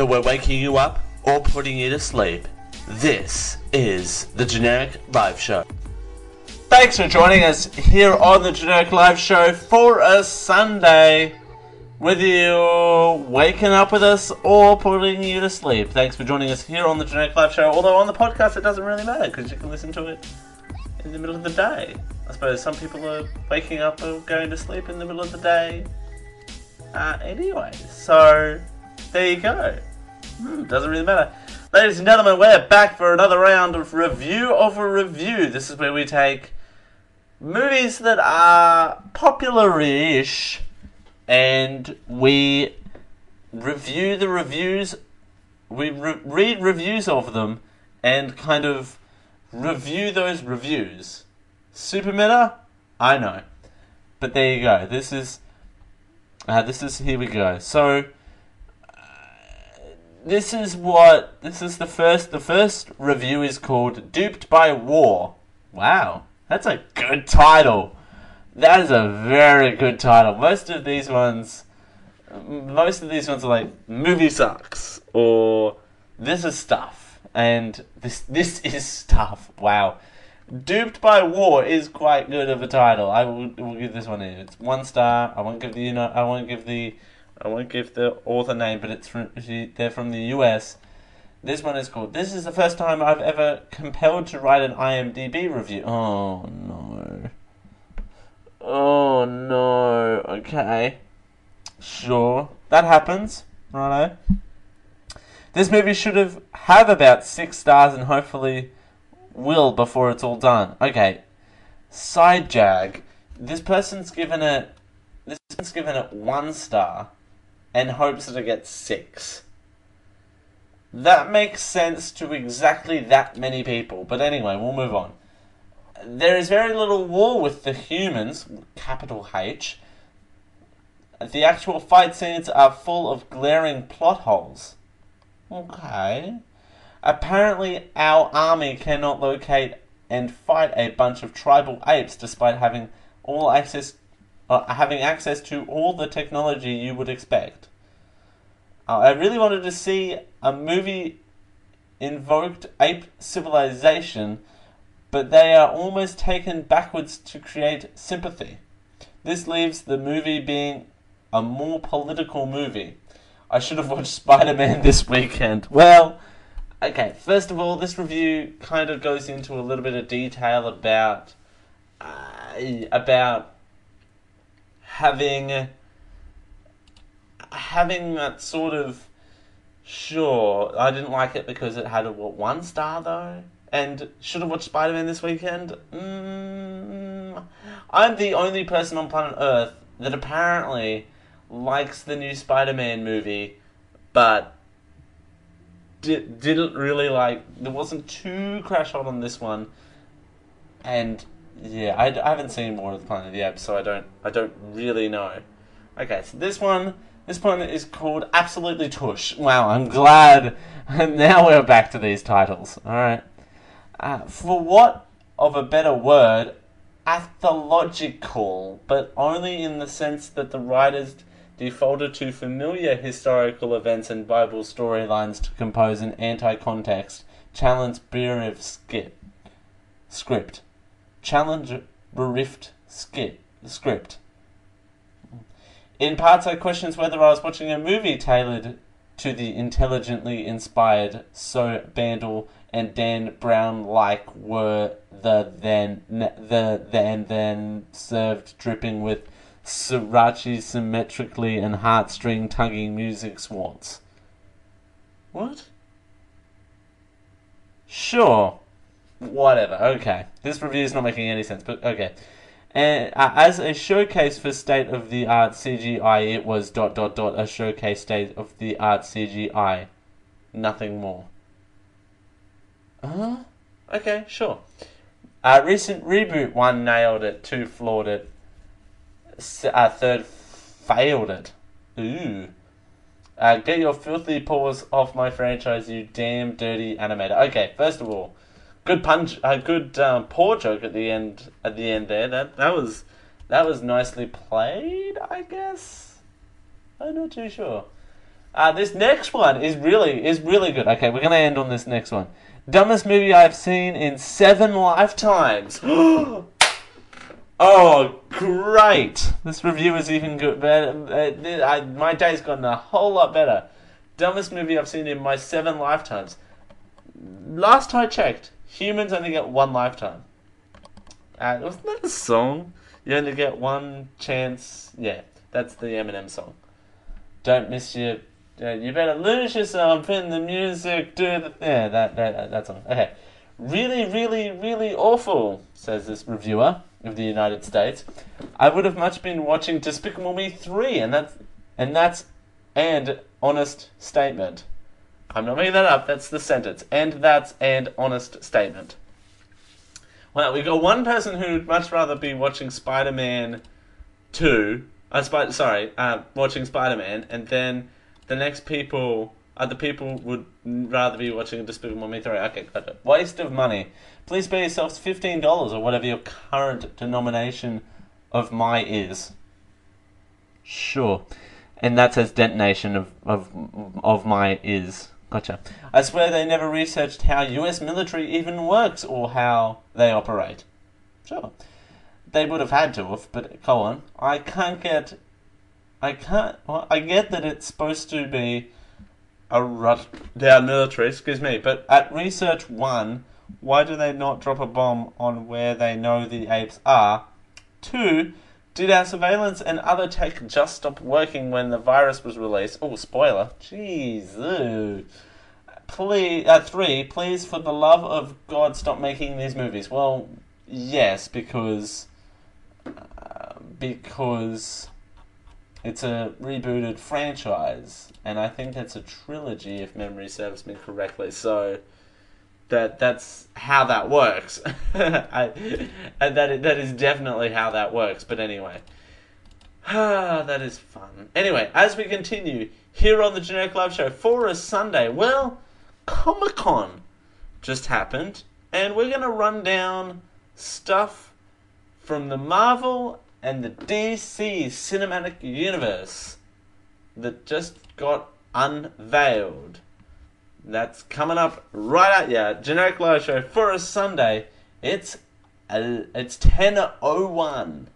Whether we're waking you up or putting you to sleep, this is the Generic Live Show. Thanks for joining us here on the Generic Live Show for a Sunday. Whether you're waking up with us or putting you to sleep, thanks for joining us here on the Generic Live Show. Although on the podcast, it doesn't really matter because you can listen to it in the middle of the day. I suppose some people are waking up or going to sleep in the middle of the day uh, anyway. So there you go. Doesn't really matter. Ladies and gentlemen, we're back for another round of review of a review. This is where we take movies that are popular-ish and we review the reviews. We re- read reviews of them and kind of review those reviews. Super meta? I know. But there you go. This is. Uh, this is. Here we go. So. This is what. This is the first. The first review is called Duped by War. Wow. That's a good title. That is a very good title. Most of these ones. Most of these ones are like movie sucks or this is stuff and this this is stuff. Wow, duped by war is quite good of a title. I will, will give this one. A, it's one star. I won't give the you know I won't give the I won't give the author name, but it's from they're from the U.S. This one is called. This is the first time I've ever compelled to write an IMDb review. Oh no. Oh no. Okay. Sure. That happens. Righto. This movie should have have about six stars and hopefully will before it's all done. Okay. Side jag. This person's given it this person's given it one star and hopes that it gets six. That makes sense to exactly that many people. But anyway, we'll move on. There is very little war with the humans, capital H. The actual fight scenes are full of glaring plot holes. Okay. Apparently, our army cannot locate and fight a bunch of tribal apes despite having all access uh, having access to all the technology you would expect. Uh, I really wanted to see a movie invoked ape civilization, but they are almost taken backwards to create sympathy. This leaves the movie being a more political movie. I should have watched Spider Man this weekend. Well, okay, first of all, this review kind of goes into a little bit of detail about. Uh, about having having that sort of sure i didn't like it because it had a what, one star though? And should have watched spider-man this weekend? Mm, i'm the only person on planet earth that apparently likes the new spider-man movie but di- didn't really like there wasn't too crash hot on this one. And yeah, I, I haven't seen more of the Planet of the Apes, so I don't I don't really know. Okay, so this one this one is called Absolutely Tush. Wow, I'm glad. now we're back to these titles. All right. Uh, for what of a better word, athological, but only in the sense that the writers defaulted to familiar historical events and Bible storylines to compose an anti-context, challenge bereft skit script challenge bereft script. In parts, I questions whether I was watching a movie tailored to the intelligently inspired So Bandel and Dan Brown like were the then the then then served dripping with sriracha symmetrically and heartstring tugging music swats. What? Sure whatever. Okay, this review is not making any sense, but okay. And uh, as a showcase for state of the art CGI, it was dot dot dot a showcase state of the art CGI, nothing more. Huh? Okay, sure. Uh, recent reboot one nailed it, two flawed it, uh, third failed it. Ooh. Uh, get your filthy paws off my franchise, you damn dirty animator. Okay, first of all, good punch, a good um, paw joke at the end. At the end there, that that was that was nicely played. I guess. I'm not too sure. Uh, this next one is really is really good. Okay, we're gonna end on this next one. Dumbest movie I've seen in seven lifetimes. oh, great! This review is even good. Better. I, my day's gotten a whole lot better. Dumbest movie I've seen in my seven lifetimes. Last time I checked, humans only get one lifetime. Uh, wasn't that a song? You only get one chance. Yeah, that's the Eminem song. Don't miss your. Uh, you better lose yourself in the music. Do the yeah that that that song. Okay, really, really, really awful. Says this reviewer of the United States. I would have much been watching Despicable Me three, and that's and that's and honest statement. I'm not making that up. That's the sentence. And that's an honest statement. Well, we've got one person who'd much rather be watching Spider Man 2. Uh, Sp- sorry, uh, watching Spider Man, and then the next people, other people would rather be watching a Despicable Me 3. Okay, got it. Waste of money. Please pay yourselves $15 or whatever your current denomination of my is. Sure. And that says detonation of, of, of my is. Gotcha. I swear they never researched how US military even works or how they operate. Sure. They would have had to have, but go on. I can't get. I can't. Well, I get that it's supposed to be a rut down military, excuse me, but at Research 1, why do they not drop a bomb on where they know the apes are? 2. Did our surveillance and other tech just stop working when the virus was released? Oh, spoiler. Jeez. Please, uh, three, please, for the love of God, stop making these movies. Well, yes, because uh, because it's a rebooted franchise, and I think it's a trilogy, if memory serves me correctly. So that that's how that works. I, and that that is definitely how that works. But anyway, ah, that is fun. Anyway, as we continue here on the Generic Live Show for a Sunday, well, Comic Con just happened, and we're gonna run down stuff from the Marvel and the DC Cinematic Universe that just got unveiled. That's coming up right at ya. Generic Live Show for a Sunday. It's uh, it's ten oh one